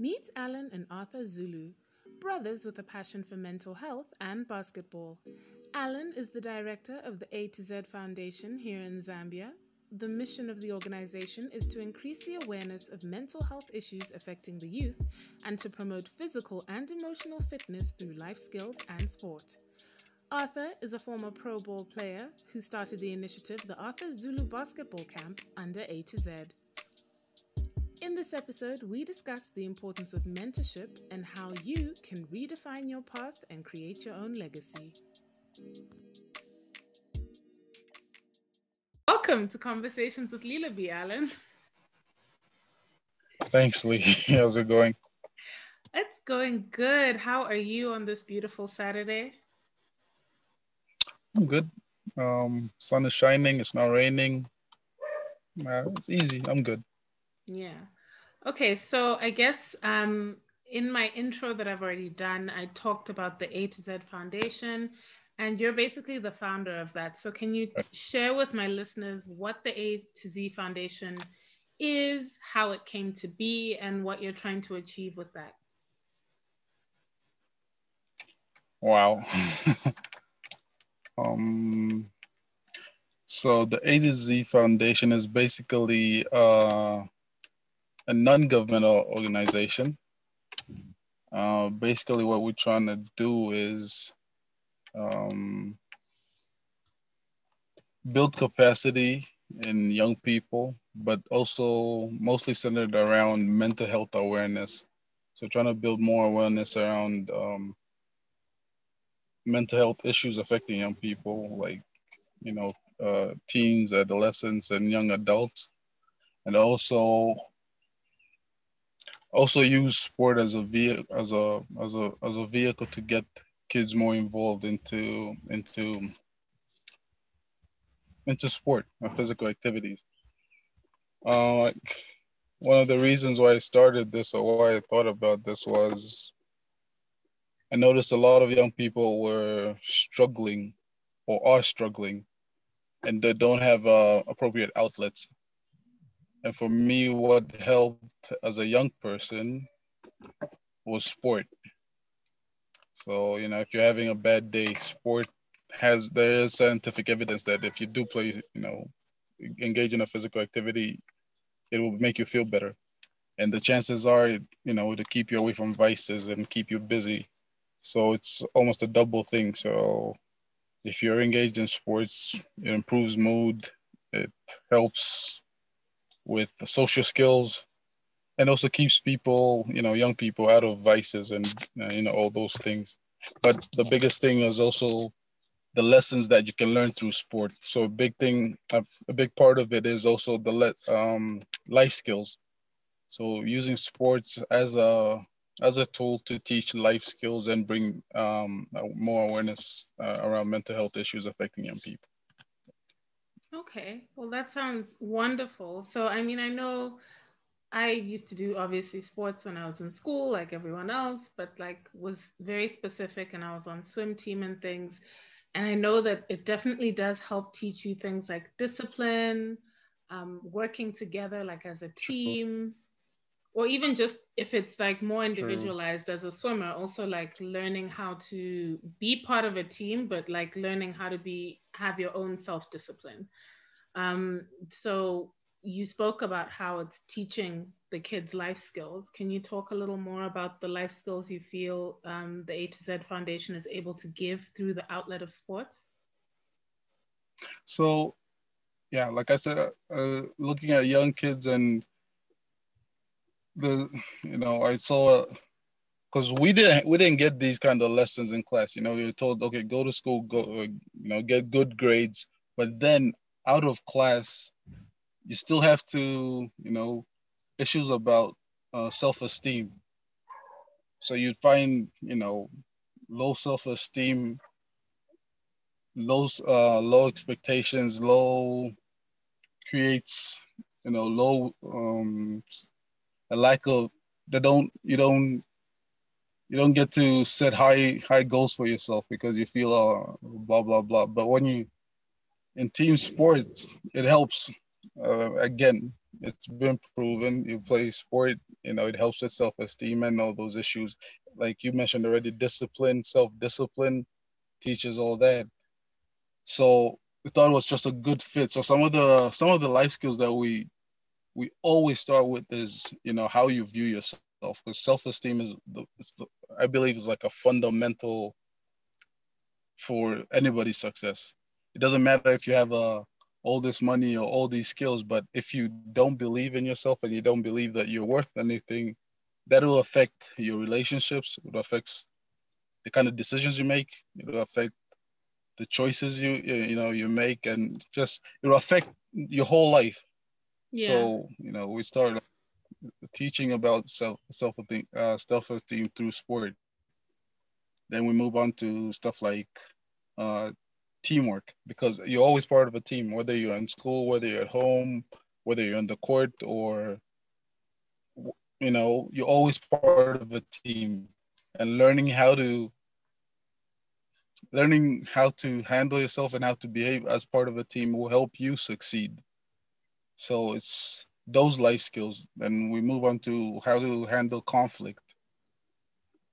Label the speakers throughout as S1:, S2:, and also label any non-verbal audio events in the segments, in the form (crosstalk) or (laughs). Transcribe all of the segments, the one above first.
S1: Meet Alan and Arthur Zulu, brothers with a passion for mental health and basketball. Alan is the director of the A to Z Foundation here in Zambia. The mission of the organization is to increase the awareness of mental health issues affecting the youth and to promote physical and emotional fitness through life skills and sport. Arthur is a former Pro ball player who started the initiative the Arthur Zulu Basketball Camp under A to Z. In this episode, we discuss the importance of mentorship and how you can redefine your path and create your own legacy. Welcome to Conversations with Lila B. Allen.
S2: Thanks, Lee. (laughs) How's it going?
S1: It's going good. How are you on this beautiful Saturday?
S2: I'm good. Um, sun is shining. It's not raining. Uh, it's easy. I'm good.
S1: Yeah. Okay, so I guess um, in my intro that I've already done, I talked about the A to Z Foundation, and you're basically the founder of that. So can you share with my listeners what the A to Z Foundation is, how it came to be, and what you're trying to achieve with that?
S2: Wow. (laughs) um, so the A to Z Foundation is basically uh, a non-governmental organization. Uh, basically, what we're trying to do is um, build capacity in young people, but also mostly centered around mental health awareness. So trying to build more awareness around um, mental health issues affecting young people, like you know, uh, teens, adolescents, and young adults, and also also use sport as a vehicle as a as a as a vehicle to get kids more involved into into into sport and physical activities. Uh, one of the reasons why I started this or why I thought about this was I noticed a lot of young people were struggling or are struggling and they don't have uh, appropriate outlets and for me, what helped as a young person was sport. So, you know, if you're having a bad day, sport has, there is scientific evidence that if you do play, you know, engage in a physical activity, it will make you feel better. And the chances are, you know, to keep you away from vices and keep you busy. So it's almost a double thing. So if you're engaged in sports, it improves mood, it helps with social skills and also keeps people, you know, young people out of vices and, uh, you know, all those things. But the biggest thing is also the lessons that you can learn through sport. So a big thing, a, a big part of it is also the le- um, life skills. So using sports as a as a tool to teach life skills and bring um, more awareness uh, around mental health issues affecting young people.
S1: Okay, well, that sounds wonderful. So, I mean, I know I used to do obviously sports when I was in school, like everyone else, but like was very specific and I was on swim team and things. And I know that it definitely does help teach you things like discipline, um, working together, like as a team, or even just if it's like more individualized True. as a swimmer, also like learning how to be part of a team, but like learning how to be have your own self discipline. Um, so you spoke about how it's teaching the kids life skills. Can you talk a little more about the life skills you feel um, the A to Z Foundation is able to give through the outlet of sports?
S2: So, yeah, like I said, uh, looking at young kids and the, you know, I saw because we didn't we didn't get these kind of lessons in class. You know, you're told, okay, go to school, go, uh, you know, get good grades, but then out of class, you still have to, you know, issues about uh, self-esteem. So you'd find, you know, low self-esteem, low uh, low expectations, low creates, you know, low um, a lack of they don't you don't you don't get to set high high goals for yourself because you feel uh, blah blah blah. But when you in team sports, it helps uh, again It's been proven. You play sport, you know, it helps with self-esteem and all those issues. Like you mentioned already, discipline, self-discipline teaches all that. So we thought it was just a good fit. So some of the some of the life skills that we we always start with is you know how you view yourself because self-esteem is the, the I believe is like a fundamental for anybody's success. It doesn't matter if you have uh, all this money or all these skills, but if you don't believe in yourself and you don't believe that you're worth anything, that will affect your relationships. It will affect the kind of decisions you make. It will affect the choices you you know you make, and just it will affect your whole life. Yeah. So you know we start teaching about self self uh, self esteem through sport. Then we move on to stuff like uh, teamwork because you're always part of a team, whether you're in school, whether you're at home, whether you're on the court, or you know, you're always part of a team. And learning how to learning how to handle yourself and how to behave as part of a team will help you succeed. So it's those life skills. Then we move on to how to handle conflict.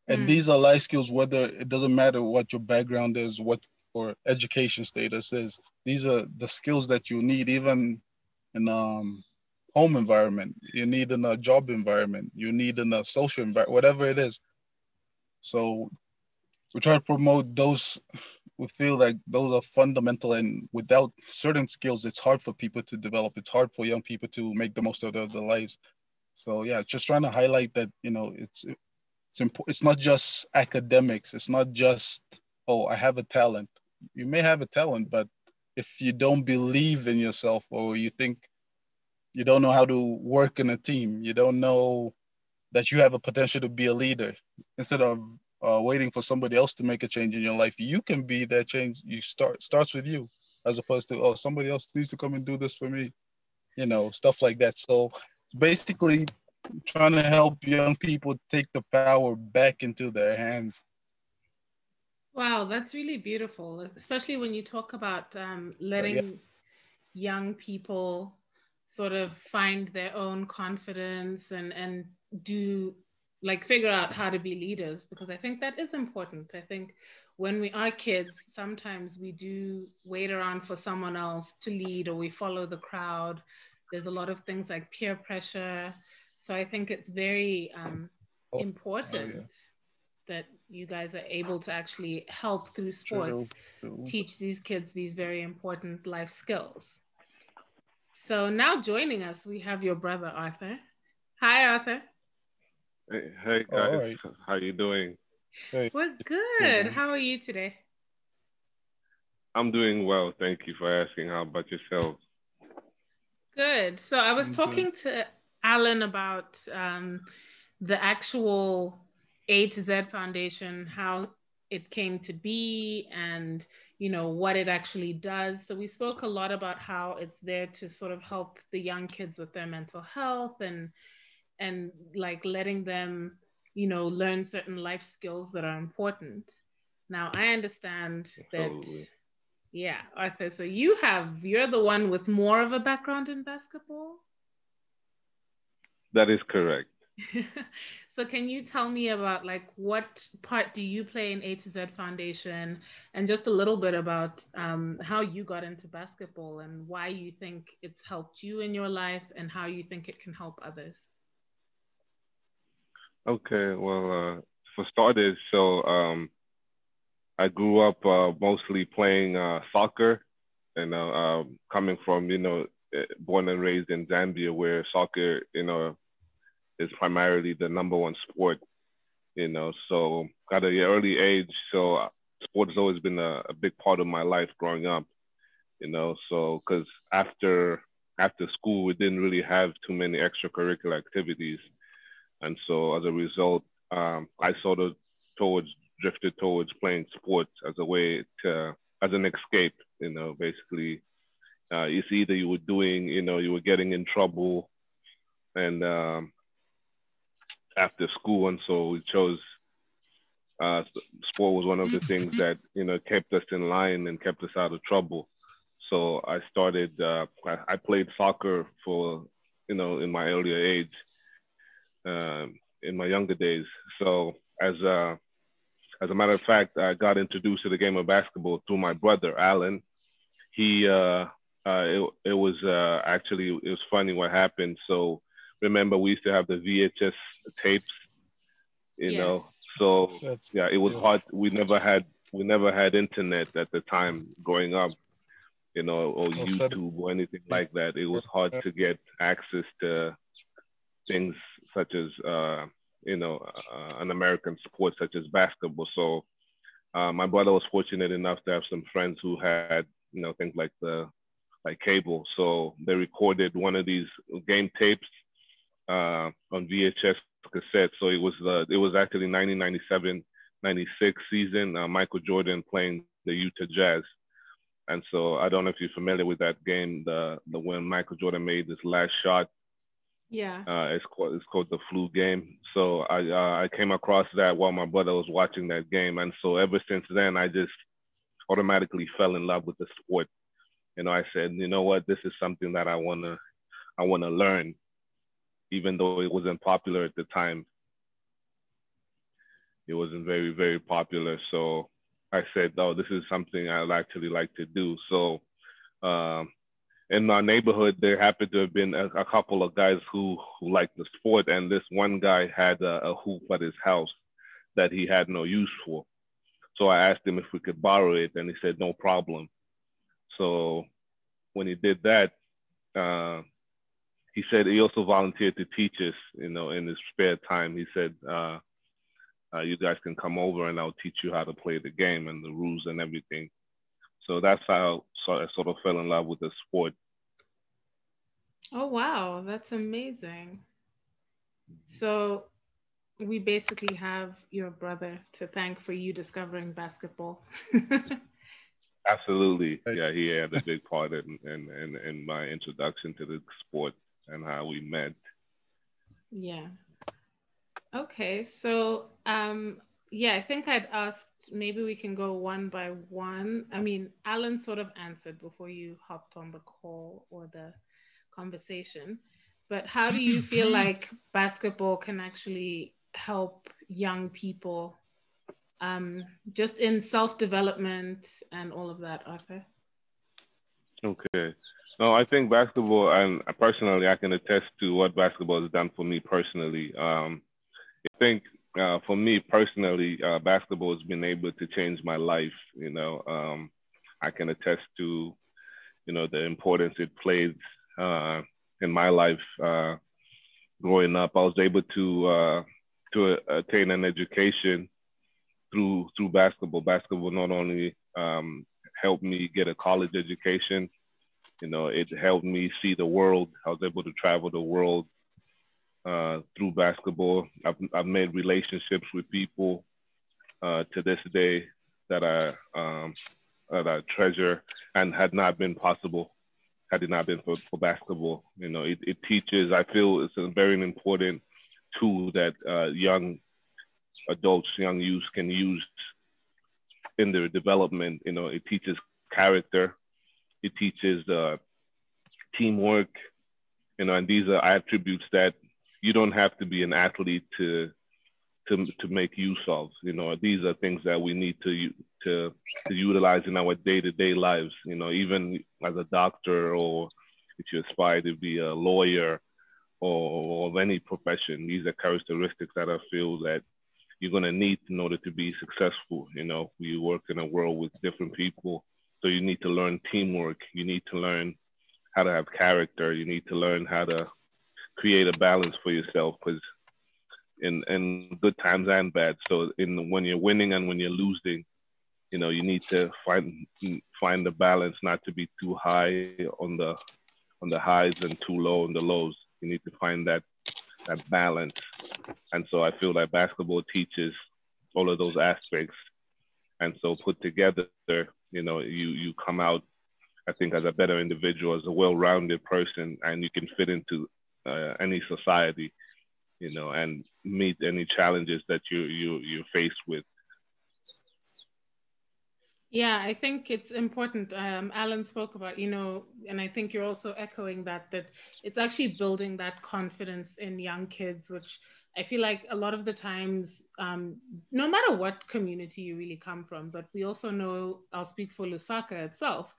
S2: And mm. these are life skills, whether it doesn't matter what your background is, what or education status is. These are the skills that you need even in um home environment, you need in a job environment, you need in a social environment, whatever it is. So we try to promote those we feel like those are fundamental and without certain skills it's hard for people to develop. It's hard for young people to make the most of their, their lives. So yeah just trying to highlight that you know it's it's important it's not just academics. It's not just oh i have a talent you may have a talent, but if you don't believe in yourself or you think you don't know how to work in a team, you don't know that you have a potential to be a leader, instead of uh, waiting for somebody else to make a change in your life, you can be that change. You start starts with you, as opposed to oh somebody else needs to come and do this for me, you know stuff like that. So basically, trying to help young people take the power back into their hands
S1: Wow, that's really beautiful, especially when you talk about um, letting yeah. young people sort of find their own confidence and and do like figure out how to be leaders because I think that is important. I think when we are kids, sometimes we do wait around for someone else to lead or we follow the crowd. There's a lot of things like peer pressure. So I think it's very um, oh, important. Oh, yeah that you guys are able to actually help through sports teach these kids these very important life skills. So now joining us, we have your brother Arthur. Hi, Arthur.
S3: Hey, hey guys, right. how you doing?
S1: Hey. We're good. How are you today?
S3: I'm doing well. Thank you for asking. How about yourself?
S1: Good. So I was talking to Alan about um, the actual a to Z Foundation, how it came to be and you know what it actually does. So we spoke a lot about how it's there to sort of help the young kids with their mental health and and like letting them, you know, learn certain life skills that are important. Now I understand that yeah, Arthur, so you have you're the one with more of a background in basketball?
S3: That is correct.
S1: So can you tell me about like what part do you play in A to Z Foundation, and just a little bit about um, how you got into basketball and why you think it's helped you in your life and how you think it can help others.
S3: Okay, well, uh, for starters, so um, I grew up uh, mostly playing uh, soccer, and uh, um, coming from you know eh, born and raised in Zambia, where soccer you know is primarily the number one sport, you know. So at an early age, so sports has always been a, a big part of my life growing up, you know. So because after after school, we didn't really have too many extracurricular activities, and so as a result, um, I sort of towards drifted towards playing sports as a way to as an escape, you know, basically. Uh, it's either you were doing, you know, you were getting in trouble and um, after school, and so we chose. Uh, sport was one of the things (laughs) that you know kept us in line and kept us out of trouble. So I started. Uh, I, played soccer for you know, in my earlier age, um, in my younger days. So as a as a matter of fact, I got introduced to the game of basketball through my brother Alan. He uh, uh, it, it was uh, actually it was funny what happened. So remember we used to have the VHS tapes, you yes. know. So yeah, it was hard. We never had we never had internet at the time growing up, you know, or YouTube or anything like that. It was hard to get access to things such as uh, you know uh, an American sport such as basketball. So uh, my brother was fortunate enough to have some friends who had you know things like the like cable. So they recorded one of these game tapes uh, on VHS cassette. So it was the it was actually 1997 96 season. Uh, Michael Jordan playing the Utah Jazz. And so I don't know if you're familiar with that game, the the when Michael Jordan made this last shot.
S1: Yeah.
S3: Uh, it's called it's called the flu game. So I uh, I came across that while my brother was watching that game, and so ever since then I just automatically fell in love with the sport you know, I said, you know what, this is something that I wanna, I wanna learn, even though it wasn't popular at the time. It wasn't very, very popular. So I said, oh, this is something I'd actually like to do. So um, in our neighborhood, there happened to have been a, a, couple of guys who, who liked the sport. And this one guy had a, a hoop at his house that he had no use for. So I asked him if we could borrow it, and he said, no problem. So when he did that, uh, he said he also volunteered to teach us, you know, in his spare time. He said, uh, uh, you guys can come over and I'll teach you how to play the game and the rules and everything. So that's how I sort of fell in love with the sport.
S1: Oh, wow. That's amazing. So we basically have your brother to thank for you discovering basketball. (laughs)
S3: Absolutely. Yeah, he had a big part in, in, in, in my introduction to the sport and how we met.
S1: Yeah. Okay. So, um, yeah, I think I'd asked maybe we can go one by one. I mean, Alan sort of answered before you hopped on the call or the conversation. But how do you feel (laughs) like basketball can actually help young people um, just in self development and all of that, Arthur?
S3: Okay. No, I think basketball, and personally, I can attest to what basketball has done for me personally. Um, I think uh, for me personally, uh, basketball has been able to change my life. You know, um, I can attest to, you know, the importance it played uh, in my life uh, growing up. I was able to uh, to attain an education through through basketball. Basketball not only um, helped me get a college education, you know, it helped me see the world. I was able to travel the world uh, through basketball. I've, I've made relationships with people uh, to this day that I um, that I treasure and had not been possible had it not been for, for basketball. You know, it, it teaches. I feel it's a very important tool that uh, young adults, young youth can use in their development. You know, it teaches character, it teaches uh, teamwork, you know, and these are attributes that you don't have to be an athlete to to to make use of. You know, these are things that we need to to to utilize in our day to day lives. You know, even as a doctor or if you aspire to be a lawyer or, or any profession, these are characteristics that I feel that you're going to need in order to be successful. You know, we work in a world with different people. So you need to learn teamwork. You need to learn how to have character. You need to learn how to create a balance for yourself because in, in good times and bad. So in when you're winning and when you're losing, you know, you need to find find the balance, not to be too high on the on the highs and too low on the lows. You need to find that that balance and so I feel that basketball teaches all of those aspects. And so put together, you know, you you come out, I think, as a better individual, as a well-rounded person, and you can fit into uh, any society, you know, and meet any challenges that you you you're faced with.
S1: Yeah, I think it's important. Um, Alan spoke about, you know, and I think you're also echoing that, that it's actually building that confidence in young kids, which I feel like a lot of the times, um, no matter what community you really come from, but we also know, I'll speak for Lusaka itself,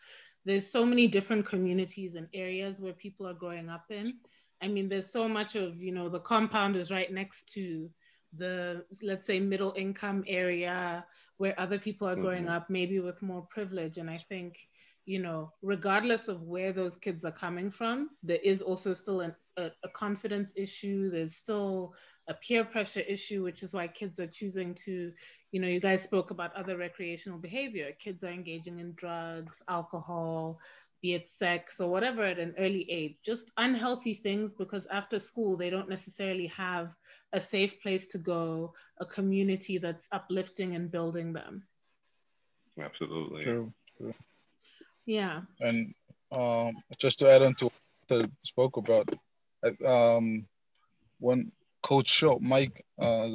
S1: there's so many different communities and areas where people are growing up in. I mean, there's so much of, you know, the compound is right next to the, let's say, middle income area where other people are growing mm-hmm. up, maybe with more privilege. And I think, you know, regardless of where those kids are coming from, there is also still an, a, a confidence issue. There's still a peer pressure issue, which is why kids are choosing to, you know, you guys spoke about other recreational behavior. Kids are engaging in drugs, alcohol, be it sex or whatever at an early age, just unhealthy things because after school they don't necessarily have a safe place to go, a community that's uplifting and building them.
S3: Absolutely.
S2: True. True.
S1: Yeah.
S2: And um, just to add on to what I spoke about, um, when Coach Show, Mike, uh,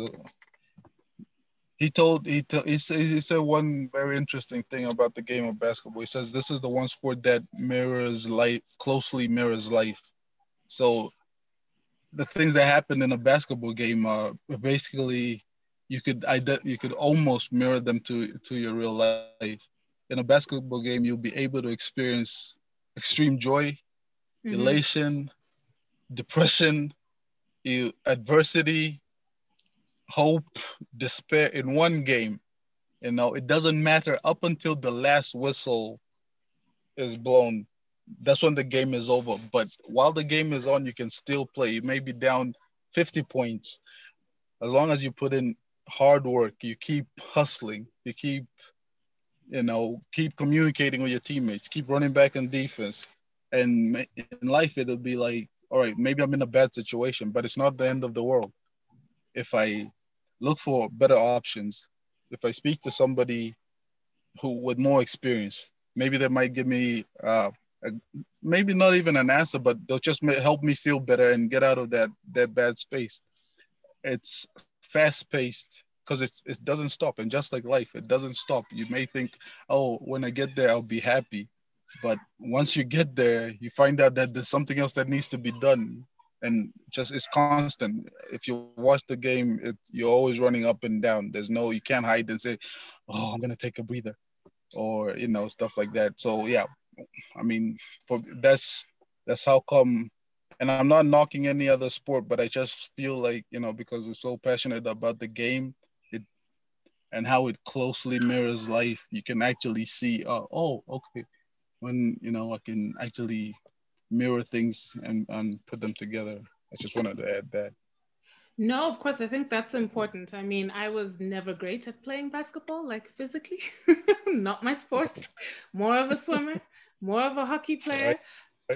S2: he told he, t- he, said, he said one very interesting thing about the game of basketball. He says this is the one sport that mirrors life closely mirrors life. So the things that happen in a basketball game are basically you could you could almost mirror them to to your real life. In a basketball game, you'll be able to experience extreme joy, mm-hmm. elation, depression, you adversity, hope, despair in one game. You know, it doesn't matter up until the last whistle is blown. That's when the game is over. But while the game is on, you can still play. You may be down 50 points. As long as you put in hard work, you keep hustling, you keep, you know, keep communicating with your teammates, keep running back in defense. And in life, it'll be like, all right, maybe I'm in a bad situation, but it's not the end of the world. If I look for better options. If I speak to somebody who with more experience, maybe they might give me uh, a, maybe not even an answer, but they'll just help me feel better and get out of that that bad space. It's fast paced because it it doesn't stop, and just like life, it doesn't stop. You may think, oh, when I get there, I'll be happy, but once you get there, you find out that there's something else that needs to be done and just it's constant. If you watch the game, it, you're always running up and down. There's no you can't hide and say, "Oh, I'm gonna take a breather," or you know stuff like that. So yeah, I mean, for that's that's how come. And I'm not knocking any other sport, but I just feel like you know because we're so passionate about the game, it and how it closely mirrors life. You can actually see, uh, oh, okay, when you know I can actually mirror things and, and put them together. I just wanted to add that.
S1: No, of course, I think that's important. I mean, I was never great at playing basketball, like physically, (laughs) not my sport, more of a swimmer, more of a hockey player.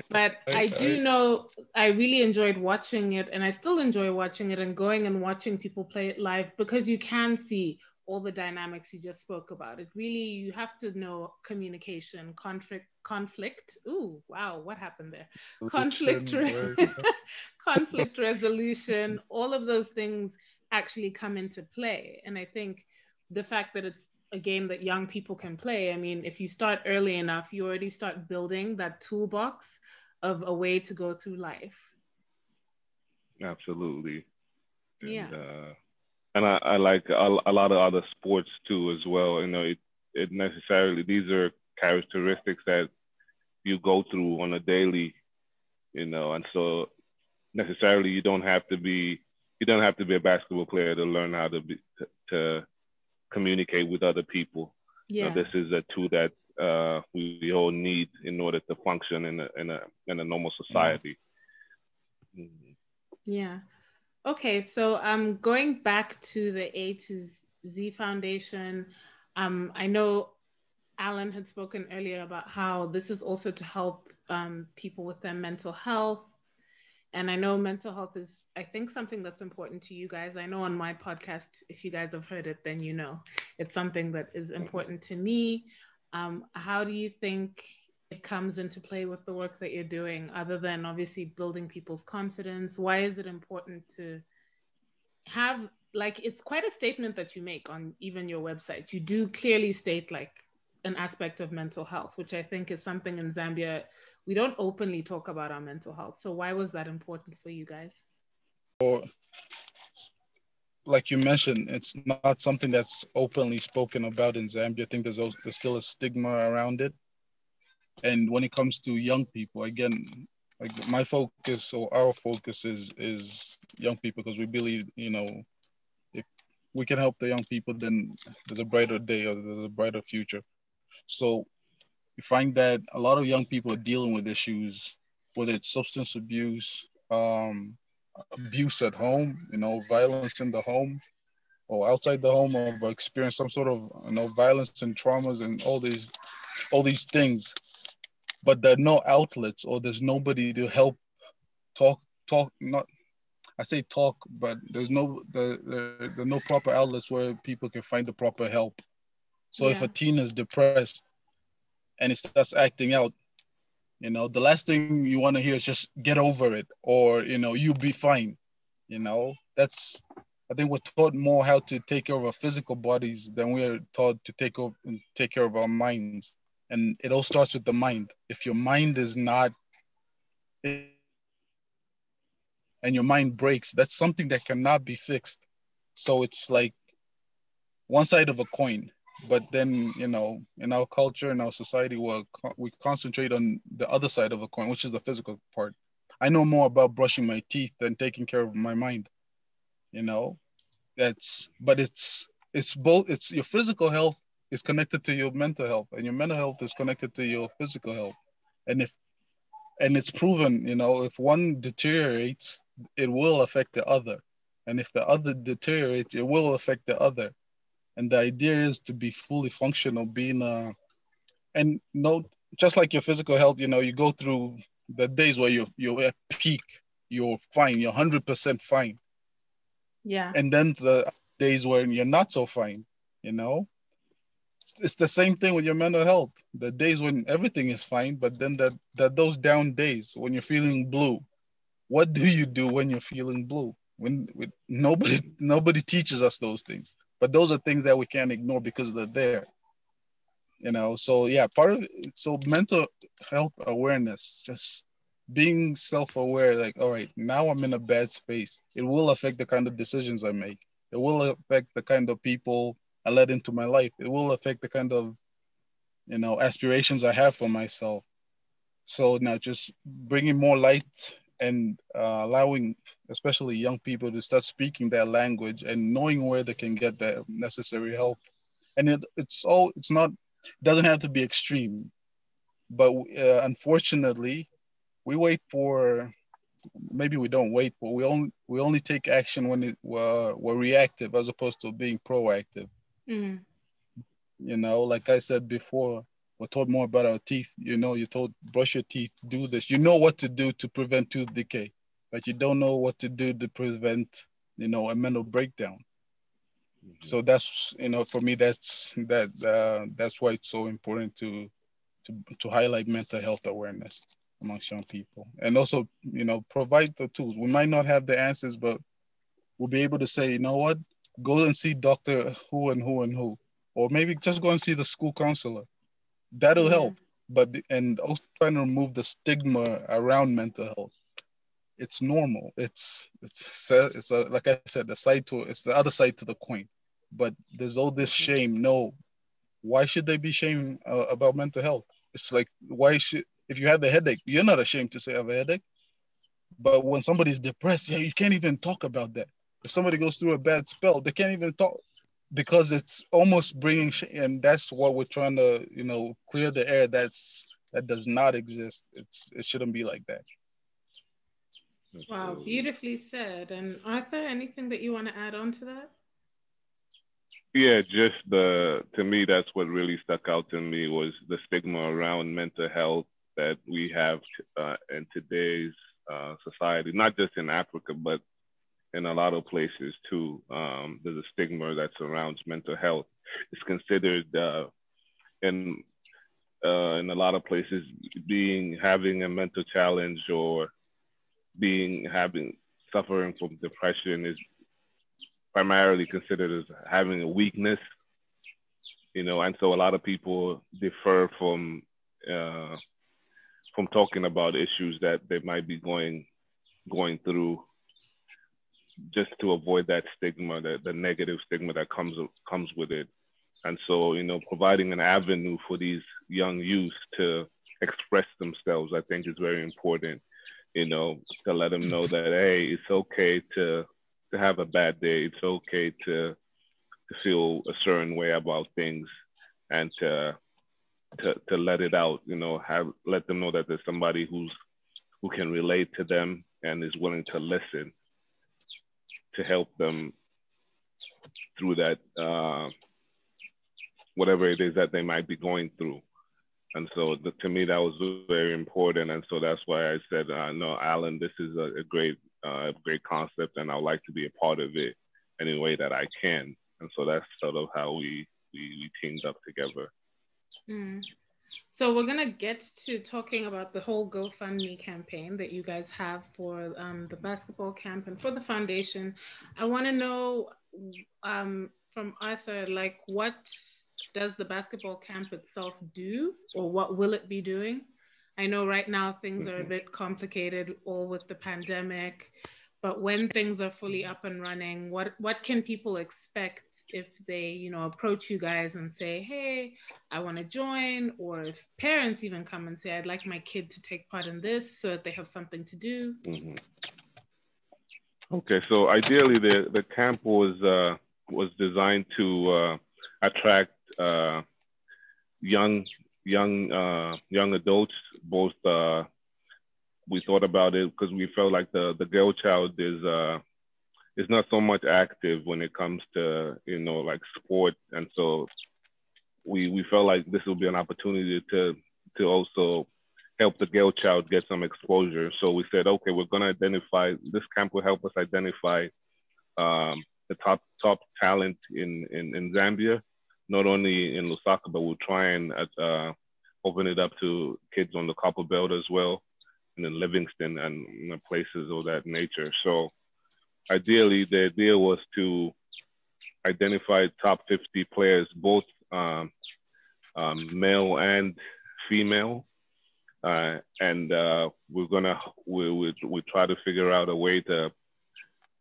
S1: But I do know I really enjoyed watching it, and I still enjoy watching it and going and watching people play it live because you can see all the dynamics you just spoke about. It really, you have to know communication, conflict, conflict. Ooh, wow, what happened there? Conflict, re- (laughs) (laughs) conflict resolution, all of those things actually come into play. And I think the fact that it's a game that young people can play, I mean, if you start early enough, you already start building that toolbox of a way to go through life.
S3: Absolutely.
S1: And, yeah. Uh,
S3: and I, I like a, a, lot of other sports too as well. You know, it, it necessarily these are characteristics that you go through on a daily, you know, and so necessarily you don't have to be you don't have to be a basketball player to learn how to be to, to communicate with other people.
S1: Yeah.
S3: This is a tool that uh, we, we, all need in order to function in a in a in a normal society.
S1: Mm-hmm. Yeah. Okay, so um, going back to the A to Z Foundation, um, I know Alan had spoken earlier about how this is also to help um, people with their mental health. And I know mental health is, I think, something that's important to you guys. I know on my podcast, if you guys have heard it, then you know it's something that is important to me. Um, how do you think it comes into play with the work that you're doing other than obviously building people's confidence why is it important to have like it's quite a statement that you make on even your website you do clearly state like an aspect of mental health, which I think is something in Zambia we don't openly talk about our mental health. So why was that important for you guys?
S2: Or, like you mentioned, it's not something that's openly spoken about in Zambia. I think there's there's still a stigma around it. And when it comes to young people, again, like my focus or our focus is is young people because we believe, you know, if we can help the young people, then there's a brighter day or there's a brighter future. So you find that a lot of young people are dealing with issues, whether it's substance abuse, um, abuse at home, you know, violence in the home or outside the home, or experience some sort of you know violence and traumas and all these all these things. But there are no outlets or there's nobody to help talk talk not I say talk, but there's no the there, there no proper outlets where people can find the proper help. So yeah. if a teen is depressed, and it starts acting out, you know, the last thing you want to hear is just get over it or, you know, you'll be fine. You know, that's, I think we're taught more how to take care of our physical bodies than we're taught to take over take care of our minds. And it all starts with the mind. If your mind is not, and your mind breaks, that's something that cannot be fixed. So it's like one side of a coin but then you know in our culture in our society we we concentrate on the other side of the coin which is the physical part. I know more about brushing my teeth than taking care of my mind you know? That's but it's it's both it's your physical health is connected to your mental health and your mental health is connected to your physical health. And if and it's proven you know if one deteriorates it will affect the other. And if the other deteriorates it will affect the other and the idea is to be fully functional being uh and no just like your physical health you know you go through the days where you're you're at peak you're fine you're 100% fine.
S1: Yeah.
S2: And then the days when you're not so fine you know? It's the same thing with your mental health. The days when everything is fine but then that that those down days when you're feeling blue. What do you do when you're feeling blue? When with nobody (laughs) nobody teaches us those things but those are things that we can't ignore because they're there you know? So yeah part of so mental health awareness just being self-aware like all right now i'm in a bad space. It will affect the kind of decisions i make. It will affect the kind of people i let into my life. It will affect the kind of you know aspirations i have for myself. So now just bringing more light and uh, allowing especially young people to start speaking their language and knowing where they can get the necessary help and it, it's all it's not it doesn't have to be extreme but uh, unfortunately we wait for maybe we don't wait for we only we only take action when it, uh, we're reactive as opposed to being proactive mm. you know like i said before we're told more about our teeth. You know, you're told brush your teeth, do this. You know what to do to prevent tooth decay, but you don't know what to do to prevent, you know, a mental breakdown. Mm-hmm. So that's you know, for me, that's that uh, that's why it's so important to to to highlight mental health awareness amongst young people, and also you know provide the tools. We might not have the answers, but we'll be able to say, you know what, go and see doctor who and who and who, or maybe just go and see the school counselor that'll yeah. help but and also trying to remove the stigma around mental health it's normal. It's it's it's a, like i said the side to it's the other side to the coin. But there's all this shame. No. Why should they be shame uh, about mental health? It's like why should if you have a headache you're not ashamed to say i have a headache. But when somebody's depressed yeah you can't even talk about that. If somebody goes through a bad spell they can't even talk because it's almost bringing and that's what we're trying to you know clear the air that's that does not exist. It's it shouldn't be like that
S1: wow beautifully said and arthur anything that you want to add on to that
S3: yeah just the to me that's what really stuck out to me was the stigma around mental health that we have uh, in today's uh, society not just in africa but in a lot of places too. Um, there's a stigma that surrounds mental health. It's considered uh, in uh, in a lot of places being having a mental challenge or being having suffering from depression is primarily considered as having a weakness. you know, and so a lot of people defer from uh, from talking about issues that they might be going going through just to avoid that stigma, that the negative stigma that comes comes with it. And so, you know, providing an avenue for these young youth to express themselves, I think is very important. You know, to let them know that hey, it's okay to to have a bad day. It's okay to to feel a certain way about things, and to to to let it out. You know, have let them know that there's somebody who's who can relate to them and is willing to listen to help them through that uh, whatever it is that they might be going through. And so the, to me, that was very important. And so that's why I said, uh, no, Alan, this is a, a great, uh, great concept, and I'd like to be a part of it any way that I can. And so that's sort of how we we, we teamed up together.
S1: Mm. So we're gonna get to talking about the whole GoFundMe campaign that you guys have for um, the basketball camp and for the foundation. I want to know um, from Arthur, like, what does the basketball camp itself do, or what will it be doing? I know right now things are a mm-hmm. bit complicated, all with the pandemic. But when things are fully up and running, what what can people expect if they, you know, approach you guys and say, "Hey, I want to join," or if parents even come and say, "I'd like my kid to take part in this," so that they have something to do. Mm-hmm.
S3: Okay, so ideally, the the camp was uh, was designed to uh, attract uh, young young uh, young adults. Both uh, we thought about it because we felt like the the girl child is uh, is not so much active when it comes to you know like sport, and so we we felt like this would be an opportunity to to also help the girl child get some exposure. So we said, okay, we're going to identify this camp will help us identify um, the top top talent in, in in Zambia, not only in Lusaka, but we'll try and uh, open it up to kids on the Copper Belt as well, and in Livingstone and places of that nature. So ideally, the idea was to identify top 50 players, both um, um, male and female. Uh, and uh, we're gonna we, we we try to figure out a way to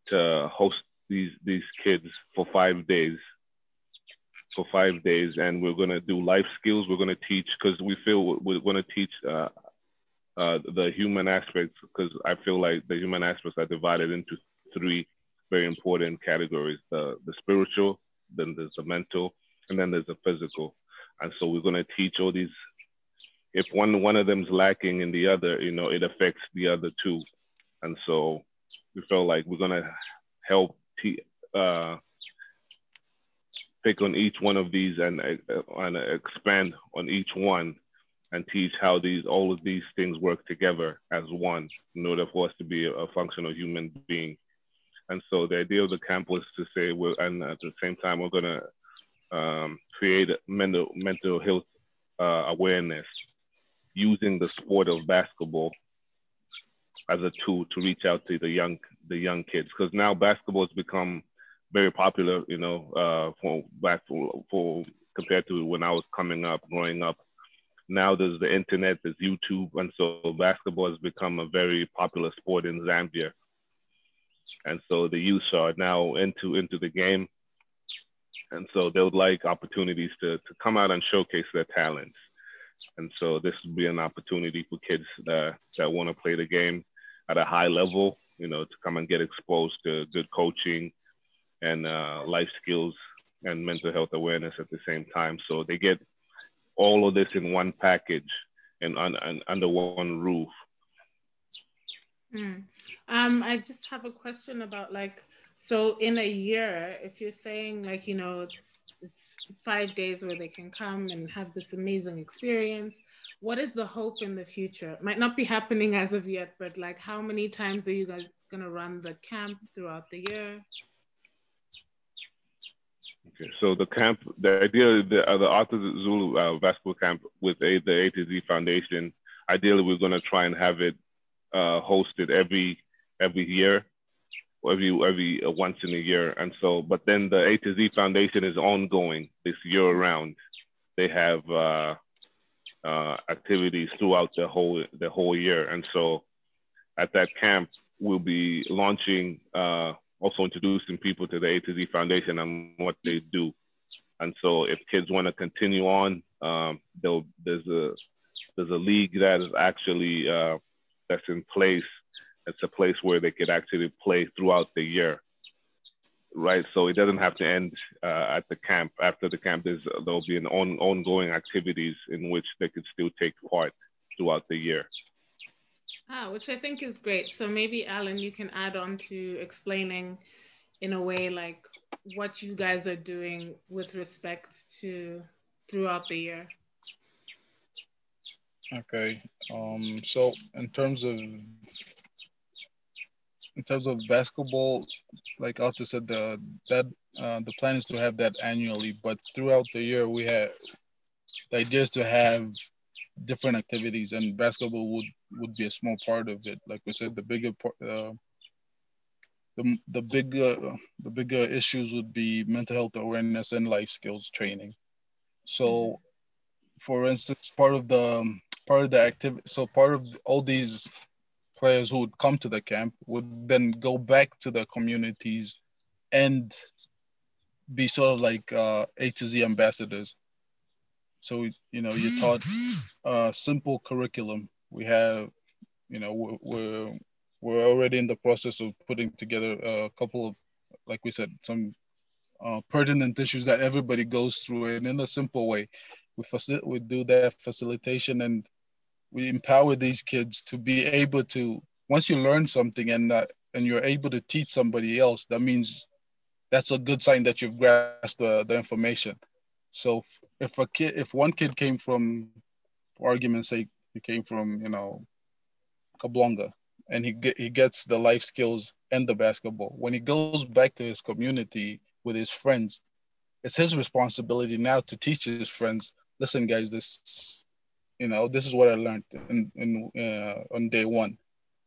S3: to host these these kids for five days for five days and we're going to do life skills. We're going to teach because we feel we're going to teach uh, uh, the human aspects because i feel like the human aspects are divided into three very important categories the, the spiritual then there's the mental and then there's the physical. And so we're going to teach all these. If one one of them's lacking in the other you know it affects the other two and so we felt like we're going to help uh, pick on each one of these and, uh, and expand on each one and teach how these all of these things work together as one in order for us to be a, functional human being. And so the idea of the camp was to say, well, and at the same time, we're to um, create mental mental health uh, awareness using the sport of basketball as a tool to reach out to the young the young kids because now basketball has become very popular you know uh for back for, for compared to when i was coming up growing up. Now there's the internet there's youtube and so basketball has become a very popular sport in zambia. And so the youth are now into into the game. And so they would like opportunities to to come out and showcase their talents. And so this would be an opportunity for kids that that want to play the game at a high level, you know, to come and get exposed to good coaching and uh, life skills and mental health awareness at the same time. So they get all of this in one package and, and under one roof.
S1: Mm. Um, I just have a question about like, so in a year, if you're saying like, you know, it's, it's five days where they can come and have this amazing experience, what is the hope in the future? It might not be happening as of yet, but like how many times are you guys gonna run the camp throughout the year?
S3: Okay, so the camp, the idea, the, uh, the Arthur Zulu uh, basketball camp with a, the A to Z Foundation, ideally we're gonna try and have it uh, hosted every every year, every every uh, once in a year. And so, but then the A to Z Foundation is ongoing this year round. They have uh, uh, activities throughout the whole the whole year. And so, at that camp, we'll be launching, uh, also introducing people to the A to Z Foundation and what they do. And so, if kids want to continue on, um, there's a there's a league that is actually uh, that's in place. It's a place where they could actually play throughout the year right? So it doesn't have to end uh, at the camp. After the camp there's there'll be an on, ongoing activities in which they could still take part throughout the year
S1: ah which i think is great. So maybe alan you can add on to explaining in a way like what you guys are doing with respect to throughout the year.
S2: Okay um so in terms of in terms of basketball, like Arthur said, the that uh, the plan is to have that annually, but throughout the year we have the idea is to have different activities, and basketball would would be a small part of it. Like we said, the bigger part. Uh, the, the bigger the bigger issues would be mental health awareness and life skills training. So, for instance, part of the part of the activity, so part of all these players who would come to the camp would then go back to the communities and be sort of like uh, A to Z ambassadors. So you know, you taught a simple curriculum. We have, you know, we're we're already in the process of putting together a couple of, like we said, some uh, pertinent issues that everybody goes through, and in a simple way, we facil- we do that facilitation and we empower these kids to be able to once you learn something and uh, and you're able to teach somebody else that means that's a good sign that you've grasped the, the information so if, a kid if one kid came from for argument's sake he came from you know Kabulonga and he get, he gets the life skills and the basketball when he goes back to his community with his friends it's his responsibility now to teach his friends listen guys this you know this is what i learned in, in uh, on day one.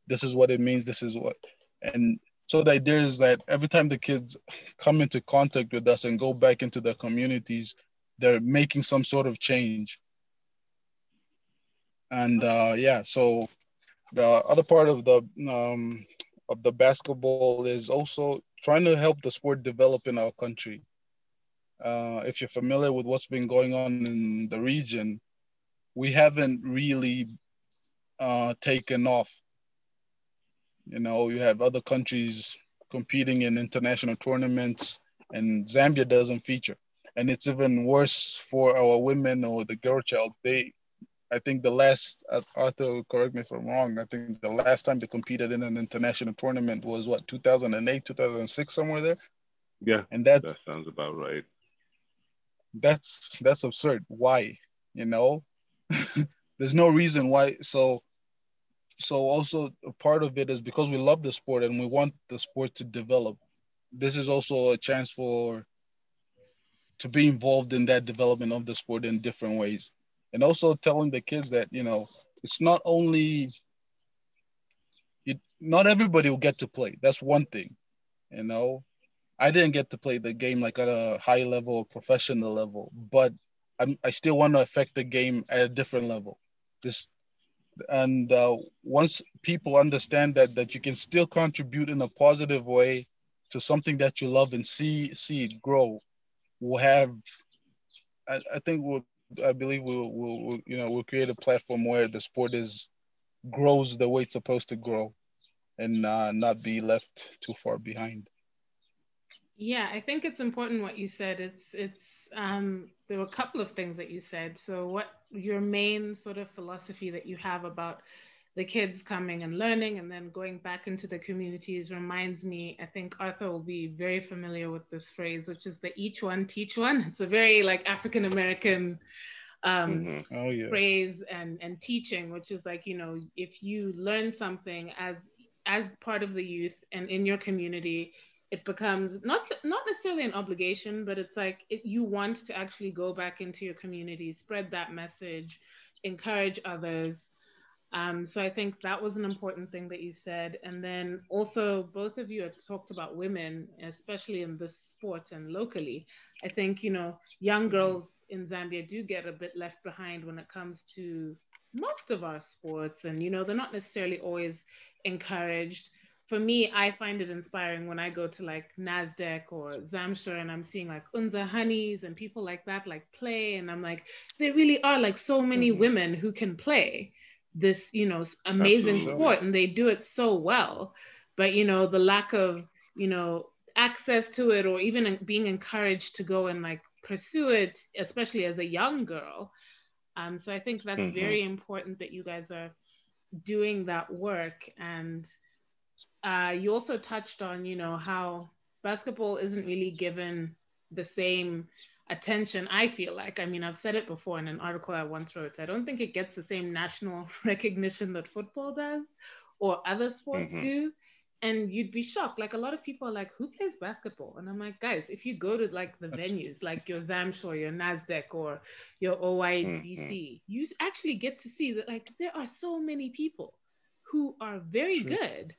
S2: This is what it means. This is what and so the idea is that every time the kids come into contact with us and go back into their communities they're making some sort of change and uh, yeah so the other part of the um, of the basketball is also trying to help the sport develop in our country uh, if you're familiar with what's been going on in the region we haven't really uh, taken off. You know, you have other countries competing in international tournaments, and Zambia doesn't feature. And it's even worse for our women or the girl child. They, I think the last, uh, Arthur, correct me if I'm wrong, I think the last time they competed in an international tournament was what, 2008, 2006, somewhere there?
S3: Yeah.
S2: And that's,
S3: that sounds about right.
S2: That's, that's absurd. Why? You know, (laughs) there's no reason why. So, so also a part of it is because we love the sport and we want the sport to develop. This is also a chance for to be involved in that development of the sport in different ways, and also telling the kids that you know it's not only it, not everybody will get to play. That's one thing, you know. I didn't get to play the game like at a high level, professional level, but I'm, I still want to affect the game at a different level. This and uh, once people understand that that you can still contribute in a positive way to something that you love and see see it grow, we'll have. I, I think we'll. I believe we'll, we'll, we'll you know we'll create a platform where the sport is grows the way it's supposed to grow, and uh, not be left too far behind.
S1: Yeah, I think it's important what you said. It's it's um, there were a couple of things that you said. So, what your main sort of philosophy that you have about the kids coming and learning and then going back into the communities reminds me, I think Arthur will be very familiar with this phrase, which is the each one, teach one. It's a very like African American um,
S2: mm-hmm. oh, yeah.
S1: phrase and, and teaching, which is like, you know, if you learn something as as part of the youth and in your community, it becomes not not necessarily an obligation, but it's like it, you want to actually go back into your community, spread that message, encourage others. Um, so I think that was an important thing that you said. And then also, both of you have talked about women, especially in this sport and locally. I think, you know, young girls in Zambia do get a bit left behind when it comes to most of our sports. And, you know, they're not necessarily always encouraged. For me, I find it inspiring when I go to like NASDEC or Zamsure and I'm seeing like Unza Honeys and people like that like play. And I'm like, there really are like so many mm-hmm. women who can play this, you know, amazing Absolutely. sport and they do it so well. But, you know, the lack of, you know, access to it or even being encouraged to go and like pursue it, especially as a young girl. Um, so I think that's mm-hmm. very important that you guys are doing that work. And uh, you also touched on, you know, how basketball isn't really given the same attention i feel like i mean i've said it before in an article i once wrote i don't think it gets the same national (laughs) recognition that football does or other sports mm-hmm. do and you'd be shocked like a lot of people are like who plays basketball and i'm like guys if you go to like the That's... venues like your Zamsure your NASDEC, or your oydc mm-hmm. you actually get to see that like there are so many people who are very True. good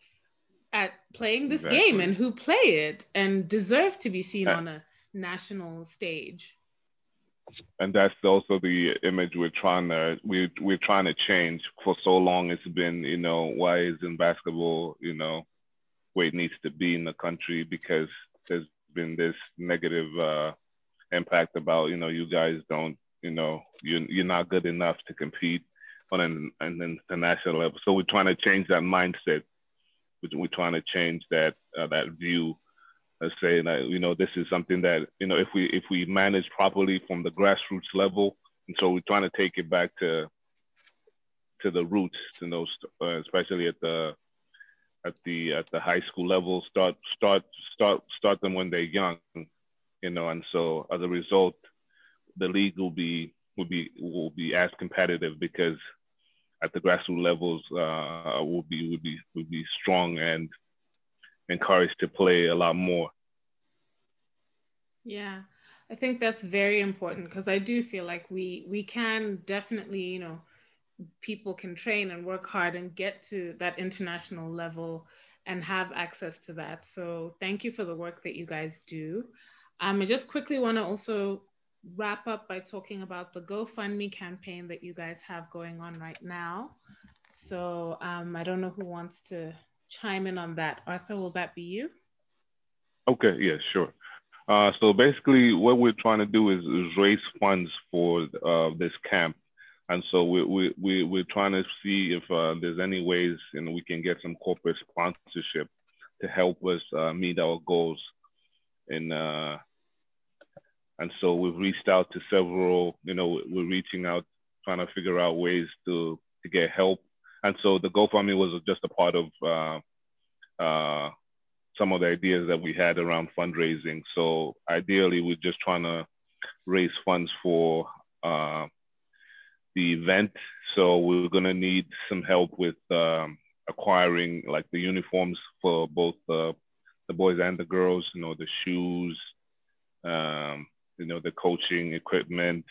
S1: at playing this exactly. game and who play it and deserve to be seen on a national stage.
S3: And that's also the image we're trying to we we're trying to change for so long. It's been you know why is in basketball you know where it needs to be in the country? Because there's been this negative uh, impact about you know you guys don't you know you you're not good enough to compete on an, an international level. So we're trying to change that mindset. We're trying to change that uh, that view let's say that you know this is something that you know if we if we manage properly from the grassroots level and so we're trying to take it back to to the roots you know uh, especially at the at the at the high school level start start start start them when they're young you know and so as a result the league will be will be will be as competitive because at the grassroots levels uh, will be will be will be strong and encouraged to play a lot more.
S1: Yeah, I think that's very important because I do feel like we we can definitely, you know, people can train and work hard and get to that international level and have access to that. So thank you for the work that you guys do. Um, I just quickly want to also wrap up by talking about the GoFundMe campaign that you guys have going on right now. So um, I don't know who wants to chime in on that. Arthur, will that be you?
S3: Okay, yeah, sure. Uh, so basically, what we're trying to do is, is raise funds for uh, this camp. And so we, we, we, we're trying to see if uh, there's any ways you know, we can get some corporate sponsorship to help us uh, meet our goals. And, uh, and so we've reached out to several, you know, we're reaching out, trying to figure out ways to, to get help and so the GoFundMe was just a part of uh, uh, some of the ideas that we had around fundraising. So ideally, we're just trying to raise funds for uh, the event. So we're gonna need some help with um, acquiring like the uniforms for both the boys and the girls. You know, the shoes, um, you know, the coaching equipment,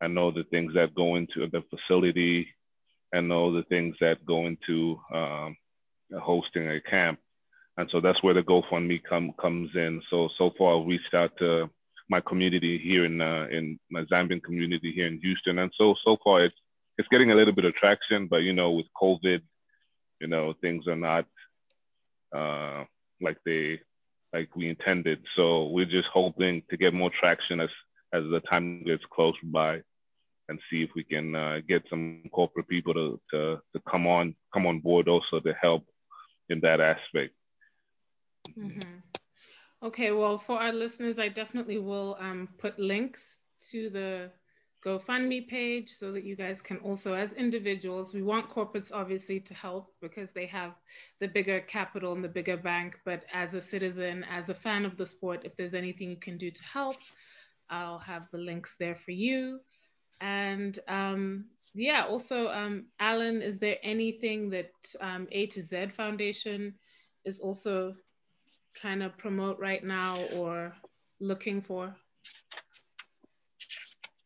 S3: and all the things that go into the facility and all the things that go into um, hosting a camp. And so that's where the GoFundMe come, comes in. So so far, I've reached out to my community here in uh, in my Zambian community here in Houston, and so so far it's it's getting a little bit of traction. But you know, with COVID, you know, things are not uh, like they like we intended. So we're just hoping to get more traction as as the time gets close by and see if we can uh, get some corporate people to, to, to come on come on board also to help in that aspect.
S1: Mm-hmm. Okay, well, for our listeners, I definitely will um, put links to the GoFundMe page so that you guys can also, as individuals, we want corporates obviously to help because they have the bigger capital and the bigger bank. But as a citizen, as a fan of the sport, if there's anything you can do to help, I'll have the links there for you. And um, yeah, also, um, Alan, is there anything that um, A to Z Foundation is also trying to promote right now or looking for?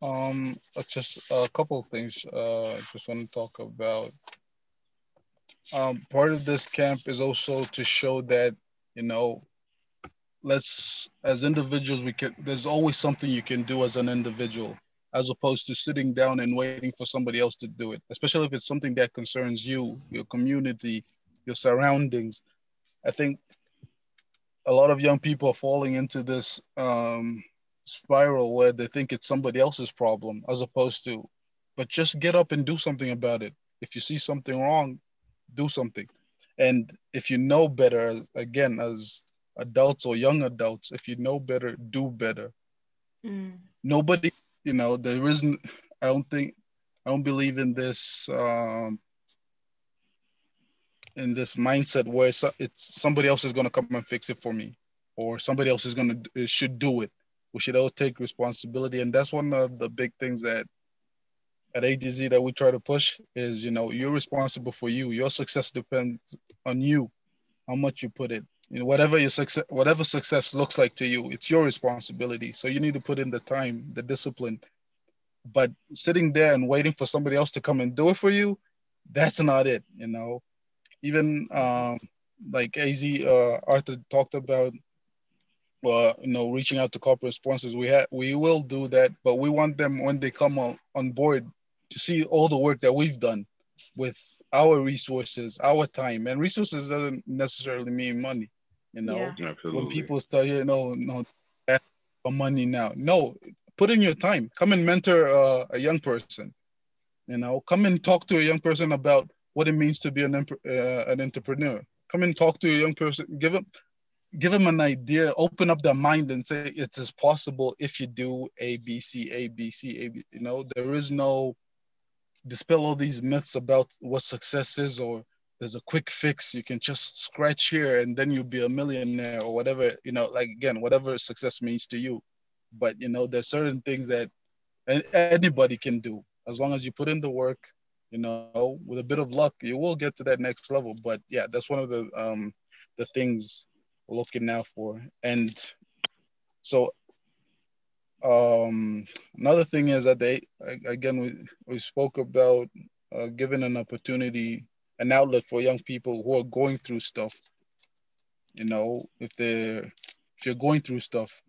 S2: Um, just a couple of things. Uh, just want to talk about um, part of this camp is also to show that you know let's as individuals we can there's always something you can do as an individual as opposed to sitting down and waiting for somebody else to do it especially if it's something that concerns you your community your surroundings. I think a lot of young people are falling into this um, spiral where they think it's somebody else's problem as opposed to but just get up and do something about it. If you see something wrong do something. And if you know better again as adults or young adults if you know better do better. Mm. nobody you know there isn't i don't think i don't believe in this um in this mindset where it's, it's somebody else is going to come and fix it for me or somebody else is going to should do it. We should all take responsibility and that's one of the big things that at A to Z that we try to push is you know you're responsible for you. Your success depends on you how much you put in you know whatever your success whatever success looks like to you it's your responsibility. So you need to put in the time the discipline. But sitting there and waiting for somebody else to come and do it for you that's not it you know. Even um, like az uh, arthur talked about uh, you know reaching out to corporate sponsors. We have we will do that but we want them when they come on, on board to see all the work that we've done with our resources our time. And resources doesn't necessarily mean money you know,
S3: yeah.
S2: when people start, you know, no, money now. No, put in your time. Come and mentor uh, a young person. You know, come and talk to a young person about what it means to be an uh, an entrepreneur. Come and talk to a young person. Give them give them an idea. Open up their mind and say it is possible if you do A B C A B C A B. You know, there is no dispel all these myths about what success is or there's a quick fix you can just scratch here and then you'll be a millionaire or whatever you know like again whatever success means to you. But you know there's certain things that anybody can do. As long as you put in the work you know with a bit of luck you will get to that next level. But yeah that's one of the um the things we're looking now for. And so um another thing is that they again we, we spoke about uh, giving an opportunity an outlet for young people who are going through stuff. You know, if they're if you're going through stuff,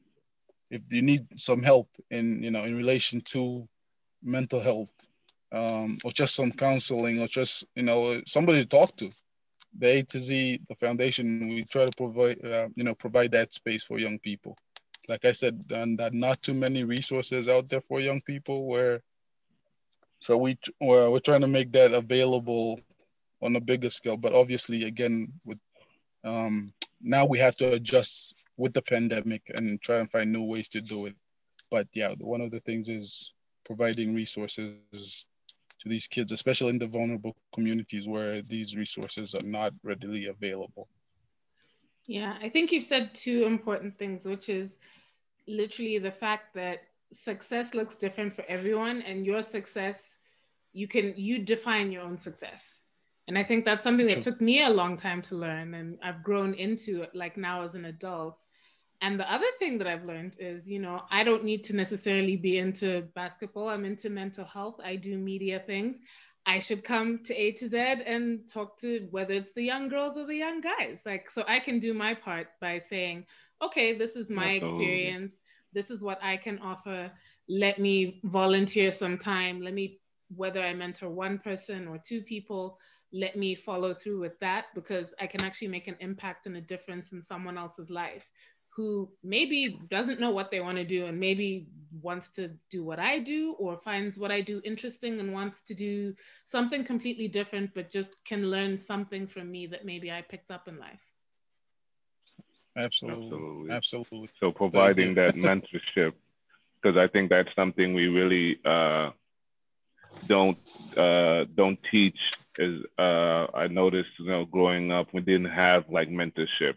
S2: if you need some help in you know in relation to mental health, um, or just some counseling, or just you know somebody to talk to. The A to Z, the foundation, we try to provide uh, you know provide that space for young people. Like I said, and that not too many resources out there for young people where so we well, we're trying to make that available on a bigger scale. But obviously, again, with um, now we have to adjust with the pandemic and try and find new ways to do it. But yeah, one of the things is providing resources to these kids, especially in the vulnerable communities where these resources are not readily available.
S1: Yeah, I think you've said two important things, which is literally the fact that success looks different for everyone and your success you can you define your own success and I think that's something that took me a long time to learn and I've grown into it like now as an adult. And the other thing that I've learned is, you know, I don't need to necessarily be into basketball. I'm into mental health. I do media things. I should come to A to Z and talk to whether it's the young girls or the young guys. Like, so I can do my part by saying, okay, this is my experience. This is what I can offer. Let me volunteer some time. Let me, whether I mentor one person or two people, let me follow through with that because I can actually make an impact and a difference in someone else's life who maybe doesn't know what they want to do and maybe wants to do what I do or finds what I do interesting and wants to do something completely different, but just can learn something from me that maybe I picked up in life.
S2: Absolutely. Absolutely. Absolutely.
S3: So providing that mentorship, because I think that's something we really uh, don't uh, don't teach is uh, I noticed, you know, growing up, we didn't have like mentorship.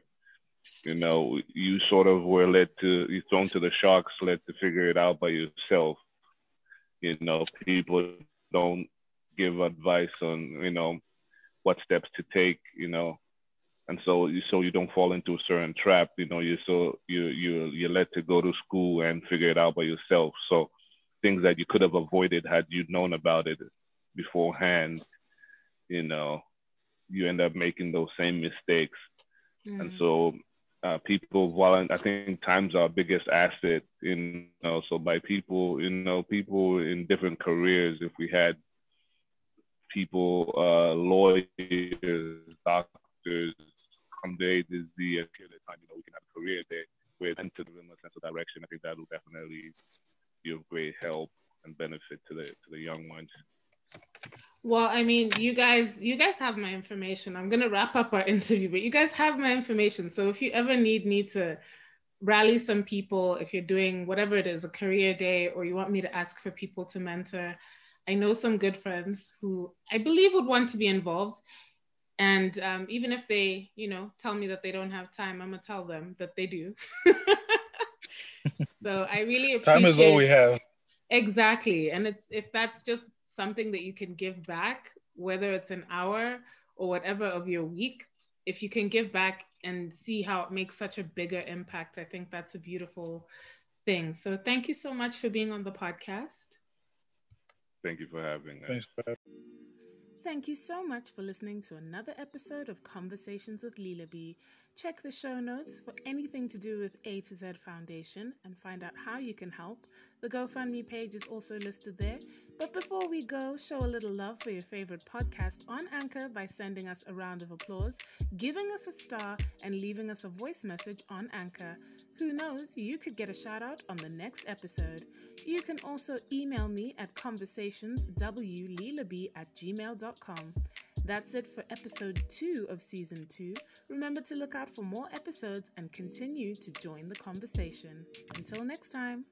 S3: You know, you sort of were led to, you thrown to the sharks, led to figure it out by yourself. You know, people don't give advice on, you know, what steps to take. You know, and so you so you don't fall into a certain trap. You know, you so you you you're led to go to school and figure it out by yourself. So things that you could have avoided had you known about it beforehand you know, you end up making those same mistakes. Mm. And so uh, people volunteer. I think time's our biggest asset. You know, so by people, you know, people in different careers. If we had people, uh, lawyers, doctors, come to A to Z, and time, you know, we can have a career there with into the sense of direction. I think that will definitely be of great help and benefit to the to the young ones.
S1: Well, I mean, you guys, you guys have my information. I'm gonna wrap up our (laughs) interview, but you guys have my information. So if you ever need me to rally some people, if you're doing whatever it is, a career day, or you want me to ask for people to mentor, I know some good friends who I believe would want to be involved. And um, even if they, you know, tell me that they don't have time, I'm gonna tell them that they do. (laughs) so I really appreciate (laughs)
S2: time is all we have.
S1: Exactly, and it's if that's just something that you can give back, whether it's an hour or whatever of your week, if you can give back and see how it makes such a bigger impact, I think that's a beautiful thing. So thank you so much for being on the podcast.
S3: Thank you for having us.
S1: Thank you so much for listening to another episode of Conversations with Lila B. Check the show notes for anything to do with A to Z Foundation and find out how you can help. The GoFundMe page is also listed there. But before we go, show a little love for your favorite podcast on Anchor by sending us a round of applause, giving us a star, and leaving us a voice message on Anchor. Who knows, you could get a shout out on the next episode. You can also email me at conversationswlilab at gmail.com. That's it for episode two of season two. Remember to look out for more episodes and continue to join the conversation. Until next time.